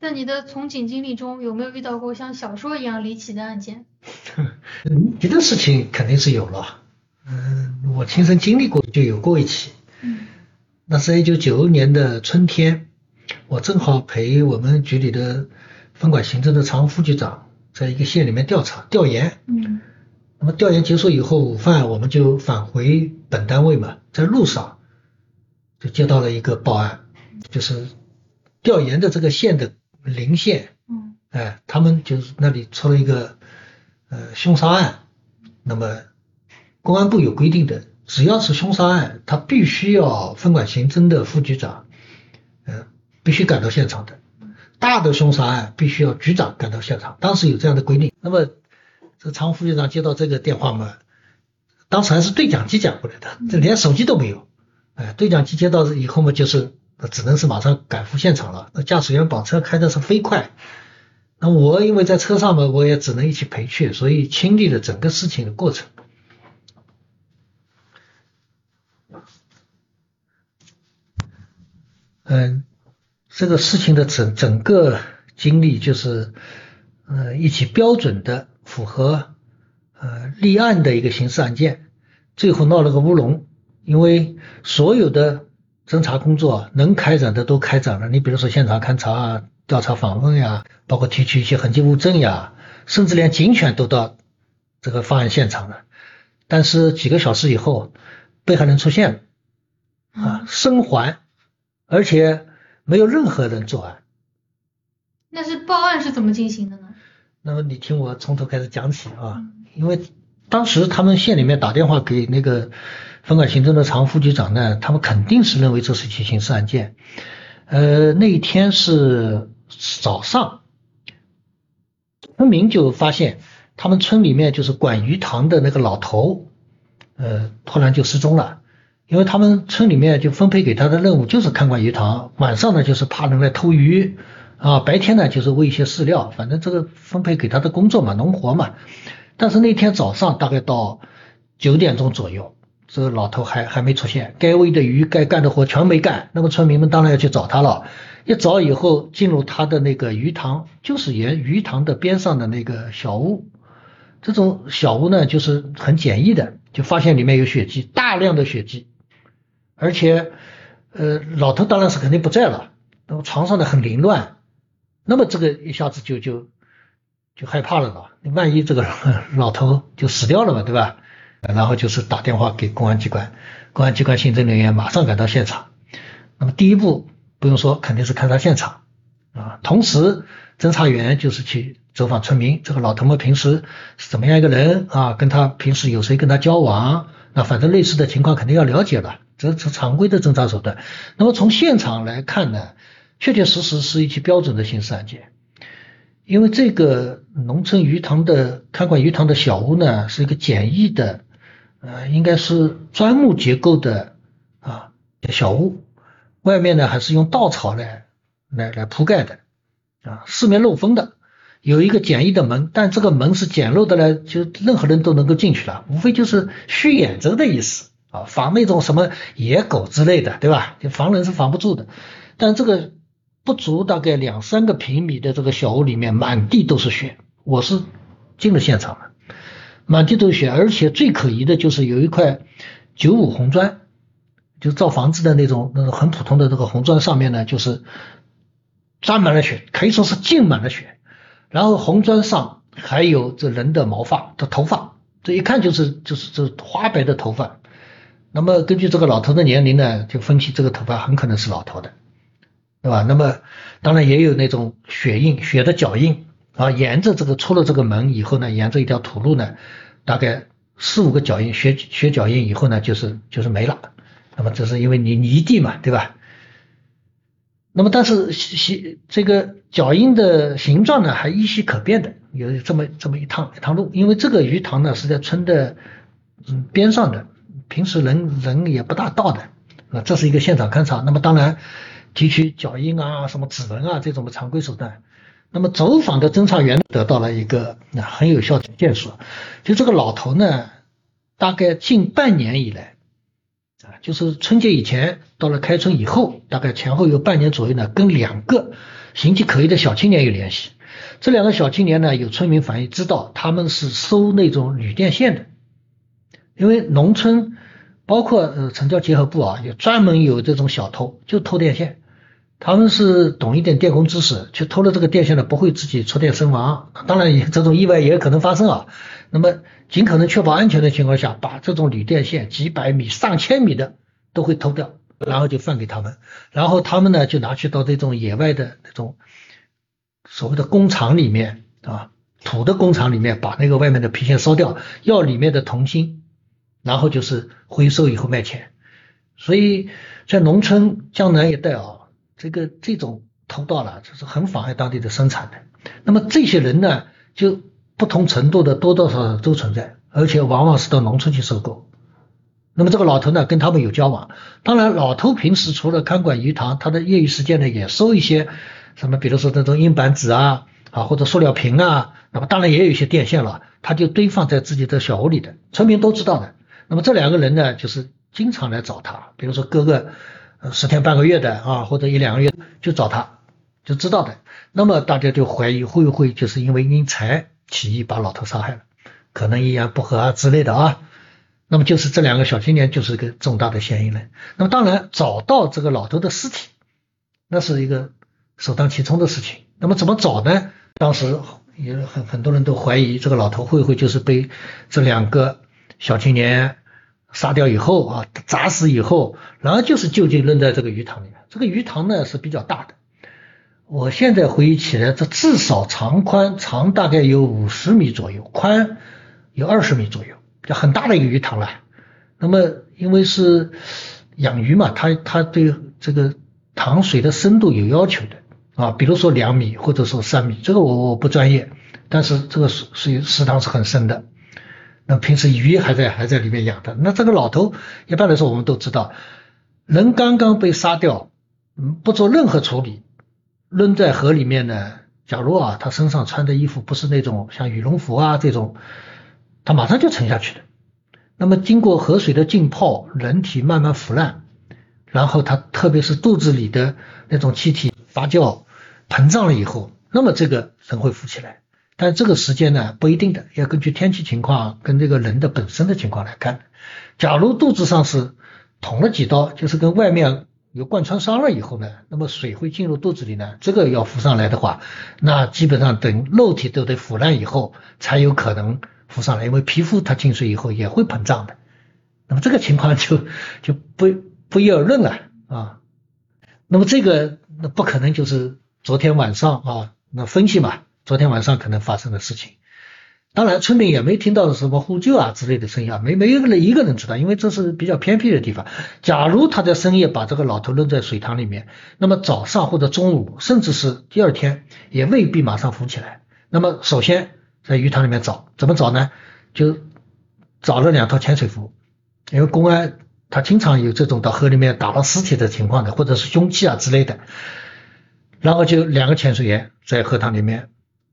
在你的从警经历中，有没有遇到过像小说一样离奇的案件？离奇的事情肯定是有了，嗯，我亲身经历过，就有过一起。嗯，那是一九九年的春天，我正好陪我们局里的分管行政的常务副局长，在一个县里面调查调研。嗯，那么调研结束以后，午饭我们就返回本单位嘛，在路上就接到了一个报案，就是调研的这个县的邻县，嗯，哎，他们就是那里出了一个呃凶杀案，那么公安部有规定的，只要是凶杀案，他必须要分管刑侦的副局长，呃，必须赶到现场的。大的凶杀案必须要局长赶到现场，当时有这样的规定。那么这常务副局长接到这个电话嘛，当时还是对讲机讲过来的，这连手机都没有。哎，对讲机接到以后嘛，就是那只能是马上赶赴现场了。那驾驶员把车开的是飞快，那我因为在车上嘛，我也只能一起陪去，所以亲历了整个事情的过程。嗯，这个事情的整整个经历就是，呃，一起标准的符合呃立案的一个刑事案件，最后闹了个乌龙，因为所有的侦查工作能开展的都开展了，你比如说现场勘查啊、调查访问呀，包括提取一些痕迹物证呀，甚至连警犬都到这个发案现场了，但是几个小时以后，被害人出现了，啊，生还。而且没有任何人作案。那是报案是怎么进行的呢？那么你听我从头开始讲起啊，因为当时他们县里面打电话给那个分管行政的常副局长呢，他们肯定是认为这是一起刑事案件。呃，那一天是早上，村民就发现他们村里面就是管鱼塘的那个老头，呃，突然就失踪了。因为他们村里面就分配给他的任务就是看管鱼塘，晚上呢就是怕人来偷鱼，啊，白天呢就是喂一些饲料，反正这个分配给他的工作嘛，农活嘛。但是那天早上大概到九点钟左右，这个老头还还没出现，该喂的鱼、该干的活全没干。那么村民们当然要去找他了，一找以后进入他的那个鱼塘，就是沿鱼塘的边上的那个小屋，这种小屋呢就是很简易的，就发现里面有血迹，大量的血迹。而且，呃，老头当然是肯定不在了。那么床上的很凌乱，那么这个一下子就就就害怕了吧？你万一这个老头就死掉了嘛，对吧？然后就是打电话给公安机关，公安机关刑侦人员马上赶到现场。那么第一步不用说，肯定是勘察现场啊。同时，侦查员就是去走访村民，这个老头们平时是怎么样一个人啊？跟他平时有谁跟他交往？那反正类似的情况肯定要了解了。这是常规的侦查手段。那么从现场来看呢，确确实实是一起标准的刑事案件。因为这个农村鱼塘的看管鱼塘的小屋呢，是一个简易的，呃，应该是砖木结构的啊小屋，外面呢还是用稻草来来来铺盖的啊，四面漏风的，有一个简易的门，但这个门是简陋的呢，就任何人都能够进去了，无非就是虚掩着的意思。啊，防那种什么野狗之类的，对吧？就防人是防不住的。但这个不足大概两三个平米的这个小屋里面，满地都是血。我是进了现场了，满地都是血，而且最可疑的就是有一块九五红砖，就造房子的那种那种很普通的这个红砖，上面呢就是沾满了血，可以说是浸满了血。然后红砖上还有这人的毛发的头发，这一看就是就是这花白的头发。那么根据这个老头的年龄呢，就分析这个头发很可能是老头的，对吧？那么当然也有那种血印、血的脚印啊，沿着这个出了这个门以后呢，沿着一条土路呢，大概四五个脚印、血血脚印以后呢，就是就是没了。那么这是因为你泥地嘛，对吧？那么但是形这个脚印的形状呢，还依稀可辨的，有这么这么一趟一趟路，因为这个鱼塘呢是在村的嗯边上的。平时人人也不大到的，啊，这是一个现场勘查。那么当然提取脚印啊、什么指纹啊这种的常规手段。那么走访的侦查员得到了一个很有效的线索，就这个老头呢，大概近半年以来，啊，就是春节以前到了开春以后，大概前后有半年左右呢，跟两个形迹可疑的小青年有联系。这两个小青年呢，有村民反映知道他们是收那种铝电线的，因为农村包括呃城郊结合部啊，有专门有这种小偷，就偷电线。他们是懂一点电工知识，去偷了这个电线呢，不会自己触电身亡。当然，这种意外也可能发生啊。那么，尽可能确保安全的情况下，把这种铝电线几百米、上千米的都会偷掉，然后就放给他们。然后他们呢，就拿去到这种野外的那种所谓的工厂里面啊，土的工厂里面，把那个外面的皮线烧掉，要里面的铜芯，然后就是回收以后卖钱。所以在农村江南一带啊。这个这种偷盗了，就是很妨碍当地的生产的。那么这些人呢，就不同程度的多多少少都存在，而且往往是到农村去收购。那么这个老头呢，跟他们有交往。当然，老头平时除了看管鱼塘，他的业余时间呢，也收一些什么，比如说那种硬板纸啊，啊或者塑料瓶啊。那么当然也有一些电线了，他就堆放在自己的小屋里的，村民都知道的。那么这两个人呢，就是经常来找他，比如说哥哥。十天半个月的啊，或者一两个月就找他，就知道的。那么大家就怀疑会不会就是因为因财起意把老头杀害了，可能一言不合啊之类的啊。那么就是这两个小青年就是个重大的嫌疑人。那么当然找到这个老头的尸体，那是一个首当其冲的事情。那么怎么找呢？当时也很很多人都怀疑这个老头会不会就是被这两个小青年。杀掉以后啊，砸死以后，然后就是就近扔在这个鱼塘里面。这个鱼塘呢是比较大的，我现在回忆起来，这至少长宽长大概有五十米左右，宽有二十米左右，就很大的一个鱼塘了。那么因为是养鱼嘛，它它对这个塘水的深度有要求的啊，比如说两米或者说三米，这个我我不专业，但是这个水水池塘是很深的。那平时鱼还在还在里面养的，那这个老头一般来说我们都知道，人刚刚被杀掉，嗯，不做任何处理，扔在河里面呢。假如啊，他身上穿的衣服不是那种像羽绒服啊这种，他马上就沉下去了。那么经过河水的浸泡，人体慢慢腐烂，然后他特别是肚子里的那种气体发酵膨胀了以后，那么这个人会浮起来。但这个时间呢不一定的，要根据天气情况跟这个人的本身的情况来看。假如肚子上是捅了几刀，就是跟外面有贯穿伤了以后呢，那么水会进入肚子里呢，这个要浮上来的话，那基本上等肉体都得腐烂以后才有可能浮上来，因为皮肤它进水以后也会膨胀的。那么这个情况就 就不不一而论了啊。那么这个那不可能就是昨天晚上啊，那分析嘛。昨天晚上可能发生的事情，当然村民也没听到什么呼救啊之类的声音啊，没没有人一个人知道，因为这是比较偏僻的地方。假如他在深夜把这个老头扔在水塘里面，那么早上或者中午，甚至是第二天，也未必马上浮起来。那么首先在鱼塘里面找，怎么找呢？就找了两套潜水服，因为公安他经常有这种到河里面打捞尸体的情况的，或者是凶器啊之类的，然后就两个潜水员在河塘里面。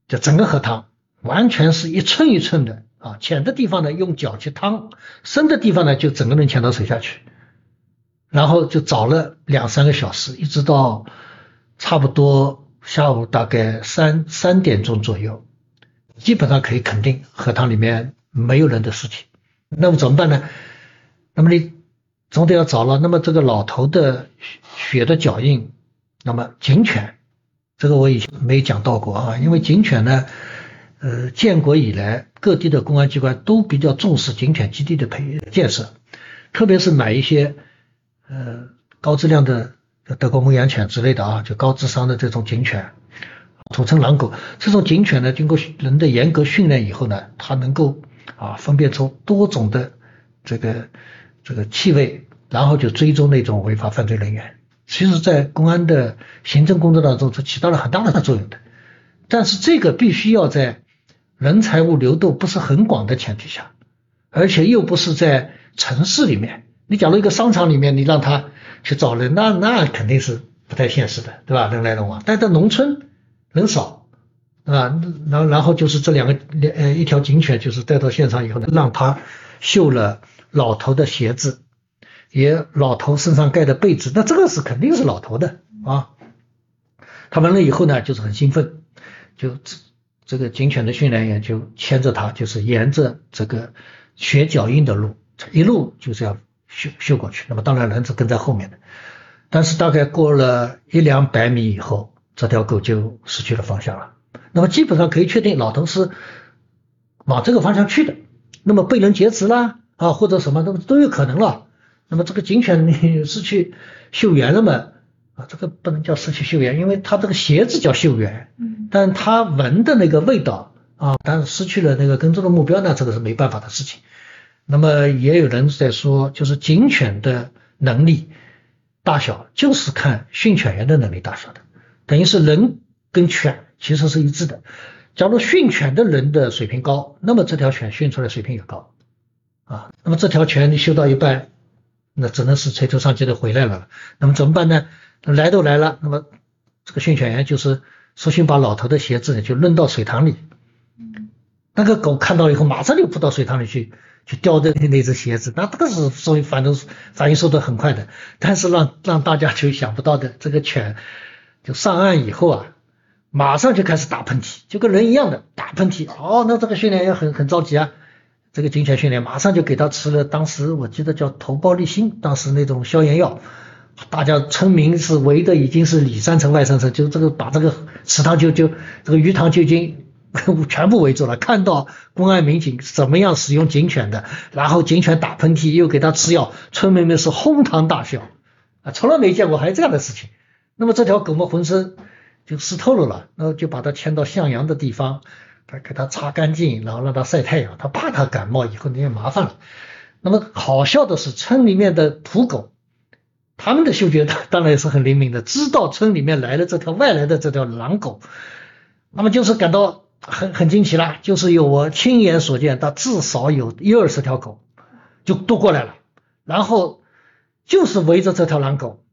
就整个河塘完全是一寸一寸的啊，浅的地方呢用脚去趟，深的地方呢就整个人潜到水下去，然后就找了两三个小时，一直到差不多下午大概三三点钟左右，基本上可以肯定河塘里面没有人的尸体。那么怎么办呢？那么你总得要找了，那么这个老头的血的脚印，那么警犬。这个我以前没讲到过啊，因为警犬呢，呃，建国以来各地的公安机关都比较重视警犬基地的培建设，特别是买一些呃高质量的德国牧羊犬之类的啊，就高智商的这种警犬，土称狼狗。这种警犬呢，经过人的严格训练以后呢，它能够啊分辨出多种的这个这个气味，然后就追踪那种违法犯罪人员。其实，在公安的行政工作当中，是起到了很大的作用的。但是，这个必须要在人财物流动不是很广的前提下，而且又不是在城市里面。你假如一个商场里面，你让他去找人，那那肯定是不太现实的，对吧？人来人往。但在农村，人少，啊，然然后就是这两个呃一条警犬，就是带到现场以后呢，让他嗅了老头的鞋子。也老头身上盖的被子，那这个是肯定是老头的啊。他闻了以后呢，就是很兴奋，就这这个警犬的训练员就牵着他，就是沿着这个血脚印的路，一路就是要嗅嗅过去。那么当然人是跟在后面的，但是大概过了一两百米以后，这条狗就失去了方向了。那么基本上可以确定，老头是往这个方向去的。那么被人劫持啦啊，或者什么，那么都有可能了。那么这个警犬你失去嗅源了嘛？啊，这个不能叫失去嗅源，因为它这个鞋子叫嗅源，嗯，但它闻的那个味道啊，但是失去了那个跟踪的目标呢，这个是没办法的事情。那么也有人在说，就是警犬的能力大小就是看训犬员的能力大小的，等于是人跟犬其实是一致的。假如训犬的人的水平高，那么这条犬训出来水平也高啊。那么这条犬你修到一半，那只能是垂头丧气的回来了。那么怎么办呢？来都来了，那么这个训犬员就是索性把老头的鞋子呢就扔到水塘里。那个狗看到以后，马上就扑到水塘里去，去叼着那只鞋子。那这个是所以反正反应速度很快的。但是让让大家就想不到的，这个犬就上岸以后啊。马上就开始打喷嚏，就跟人一样的打喷嚏。哦，那这个训练员很很着急啊。这个警犬训练马上就给他吃了，当时我记得叫头孢利辛，当时那种消炎药。大家村民是围的已经是里三层外三层，就这个把这个池塘就就这个鱼塘就已经 全部围住了。看到公安民警怎么样使用警犬的，然后警犬打喷嚏又给他吃药，村民们是哄堂大笑啊，从来没见过还有这样的事情。那么这条狗嘛，浑身。就湿透了了，那就把它牵到向阳的地方，把给它擦干净，然后让它晒太阳。他怕它感冒以后那些麻烦了。那么好笑的是，村里面的土狗，他们的嗅觉当然也是很灵敏的，知道村里面来了这条外来的这条狼狗，那么就是感到很很惊奇了。就是有我亲眼所见，它至少有一二十条狗就都过来了，然后就是围着这条狼狗，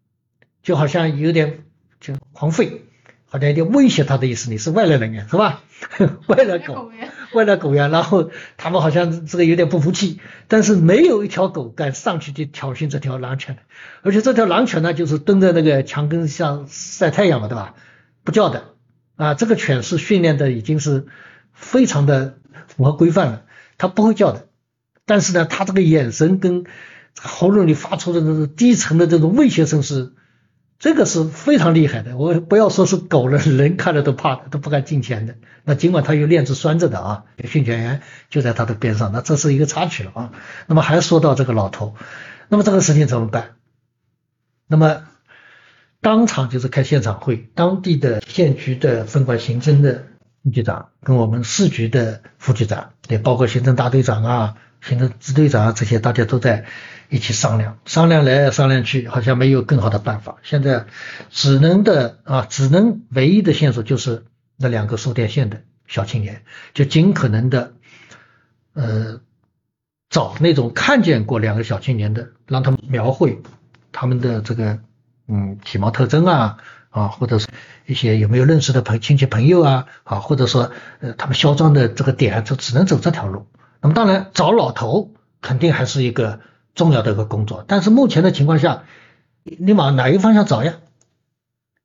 就好像有点就狂吠。好像有点威胁他的意思，你是外来人员 是吧？外来狗，外来狗呀，然后他们好像这个有点不服气，但是没有一条狗敢上去去挑衅这条狼犬的，而且这条狼犬呢，就是蹲在那个墙根上晒太阳嘛，对吧？不叫的啊，这个犬是训练的已经是非常的符合规范了，它不会叫的，但是呢，它这个眼神跟喉咙里发出的那种低沉的这种威胁声是。这个是非常厉害的，我不要说是狗了，人看了都怕的，都不敢近前的。那尽管他有链子拴着的啊，训犬员就在他的边上，那这是一个插曲了啊。那么还说到这个老头，那么这个事情怎么办？那么当场就是开现场会，当地的县局的分管刑侦的局长跟我们市局的副局长，也包括刑侦大队长啊。行政支队长啊这些大家都在一起商量，商量来商量去，好像没有更好的办法。现在只能的啊，只能唯一的线索就是那两个收电线的小青年，就尽可能的呃找那种看见过两个小青年的，让他们描绘他们的这个嗯体貌特征啊啊，或者是一些有没有认识的朋亲戚朋友啊啊，或者说呃他们嚣张的这个点，就只能走这条路。那么当然找老头肯定还是一个重要的一个工作，但是目前的情况下，你往哪一个方向找呀？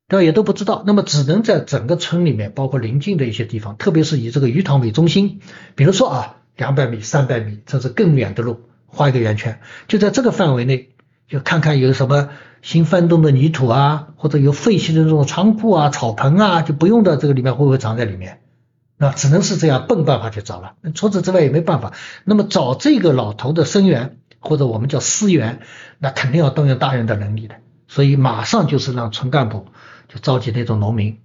对吧？也都不知道。那么只能在整个村里面，包括邻近的一些地方，特别是以这个鱼塘为中心，比如说啊，两百米、三百米，甚至更远的路，画一个圆圈，就在这个范围内，就看看有什么新翻动的泥土啊，或者有废弃的这种仓库啊、草棚啊，就不用的这个里面会不会藏在里面？那只能是这样笨办法去找了，除此之外也没办法。那么找这个老头的生源或者我们叫私源，那肯定要动用大人的能力的。所以马上就是让村干部就召集那种农民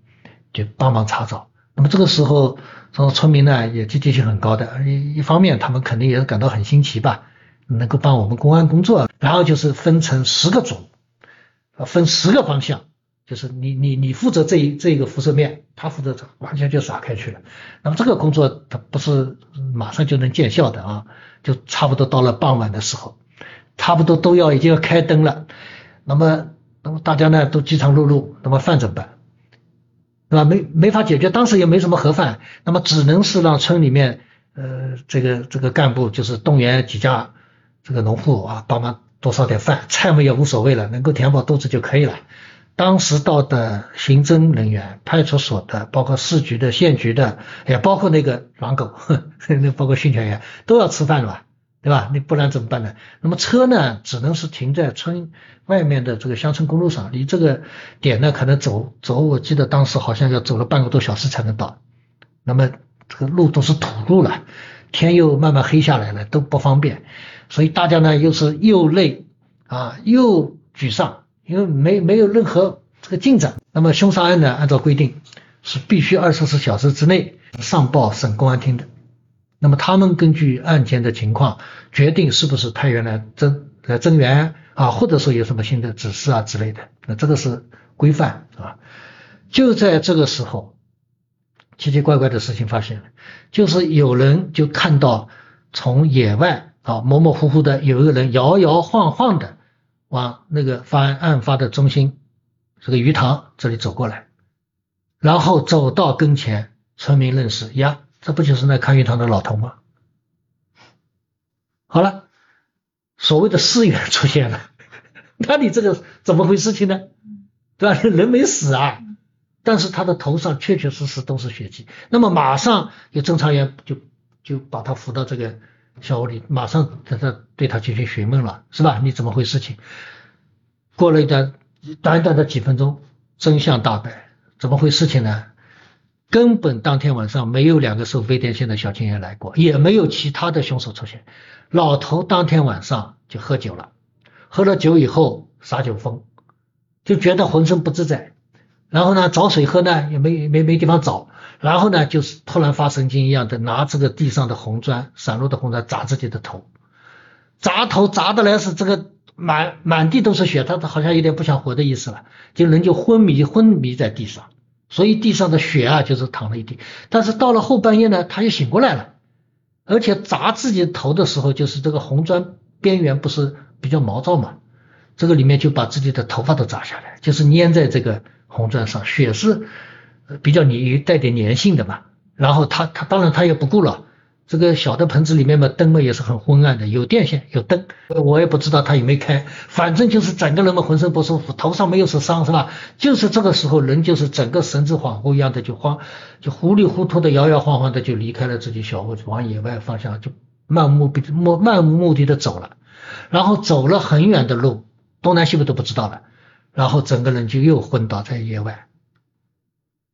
就帮忙查找。那么这个时候，这种村民呢也积极性很高的，一一方面他们肯定也是感到很新奇吧，能够帮我们公安工作。然后就是分成十个组，分十个方向。就是你你你负责这一这个辐射面，他负责这完全就撒开去了。那么这个工作它不是马上就能见效的啊，就差不多到了傍晚的时候，差不多都要已经要开灯了。那么那么大家呢都饥肠辘辘，那么饭怎么办？对吧？没没法解决，当时也没什么盒饭，那么只能是让村里面呃这个这个干部就是动员几家这个农户啊帮忙多烧点饭，菜嘛也无所谓了，能够填饱肚子就可以了。当时到的刑侦人员、派出所的，包括市局的、县局的，也包括那个狼狗，那包括训犬员，都要吃饭了吧？对吧？你不然怎么办呢？那么车呢，只能是停在村外面的这个乡村公路上，离这个点呢，可能走走，我记得当时好像要走了半个多小时才能到。那么这个路都是土路了，天又慢慢黑下来了，都不方便，所以大家呢又是又累啊又沮丧，因为没没有任何这个进展。那么凶杀案呢，按照规定是必须二十四小时之内上报省公安厅的。那么他们根据案件的情况决定是不是派员来增来增援啊，或者说有什么新的指示啊之类的，那这个是规范啊。就在这个时候，奇奇怪怪的事情发生了，就是有人就看到从野外啊模模糊糊的有一个人摇摇晃晃的往那个发案发的中心这个鱼塘这里走过来，然后走到跟前，村民认识呀。这不就是那看鱼塘的老头吗？好了，所谓的尸源出现了，那你这个怎么回事情呢？对吧？人没死啊，但是他的头上确确实实都是血迹。那么马上有侦查员就就把他扶到这个小屋里，马上在这对他进行询问了，是吧？你怎么回事情？过了一段短短的几分钟，真相大白，怎么回事情呢？根本当天晚上没有两个收费电线的小青年来过，也没有其他的凶手出现。老头当天晚上就喝酒了，喝了酒以后撒酒疯，就觉得浑身不自在。然后呢，找水喝呢也没没没地方找。然后呢，就是突然发神经一样的拿这个地上的红砖，散落的红砖砸自己的头，砸头砸的来是这个满满地都是血，他好像有点不想活的意思了，就人就昏迷昏迷在地上。所以地上的血啊，就是淌了一地。但是到了后半夜呢，他又醒过来了，而且砸自己头的时候，就是这个红砖边缘不是比较毛躁嘛，这个里面就把自己的头发都砸下来，就是粘在这个红砖上，血是比较粘带点粘性的嘛。然后他他当然他也不顾了。这个小的盆子里面嘛，灯嘛也是很昏暗的，有电线有灯，我也不知道他有没有开，反正就是整个人嘛浑身不舒服，头上没有受伤是吧？就是这个时候人就是整个神志恍惚一样的就慌，就糊里糊涂的摇摇晃晃的就离开了自己小屋，往野外方向就漫无目的漫无目的的走了，然后走了很远的路，东南西北都不知道了，然后整个人就又昏倒在野外，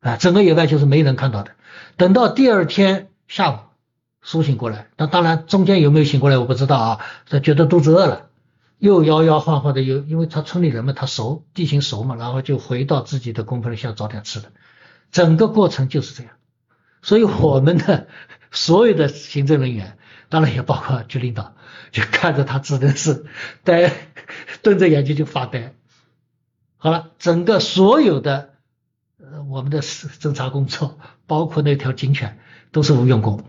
啊，整个野外就是没人看到的，等到第二天下午。苏醒过来，那当然中间有没有醒过来我不知道啊。他觉得肚子饿了，又摇摇晃晃的，又因为他村里人嘛，他熟地形熟嘛，然后就回到自己的工棚里想找点吃的。整个过程就是这样。所以我们的所有的行政人员，当然也包括局领导，就看着他只能是呆，瞪着眼睛就发呆。好了，整个所有的呃我们的侦查工作，包括那条警犬，都是无用功。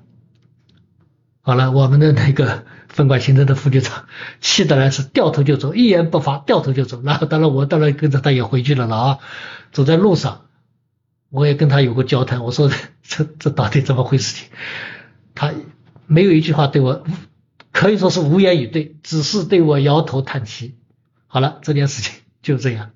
好了，我们的那个分管行政的副局长气得来是掉头就走，一言不发，掉头就走。然后当然我当然跟着他也回去了了啊。走在路上，我也跟他有过交谈，我说这这到底怎么回事？情他没有一句话对我，可以说是无言以对，只是对我摇头叹气。好了，这件事情就这样。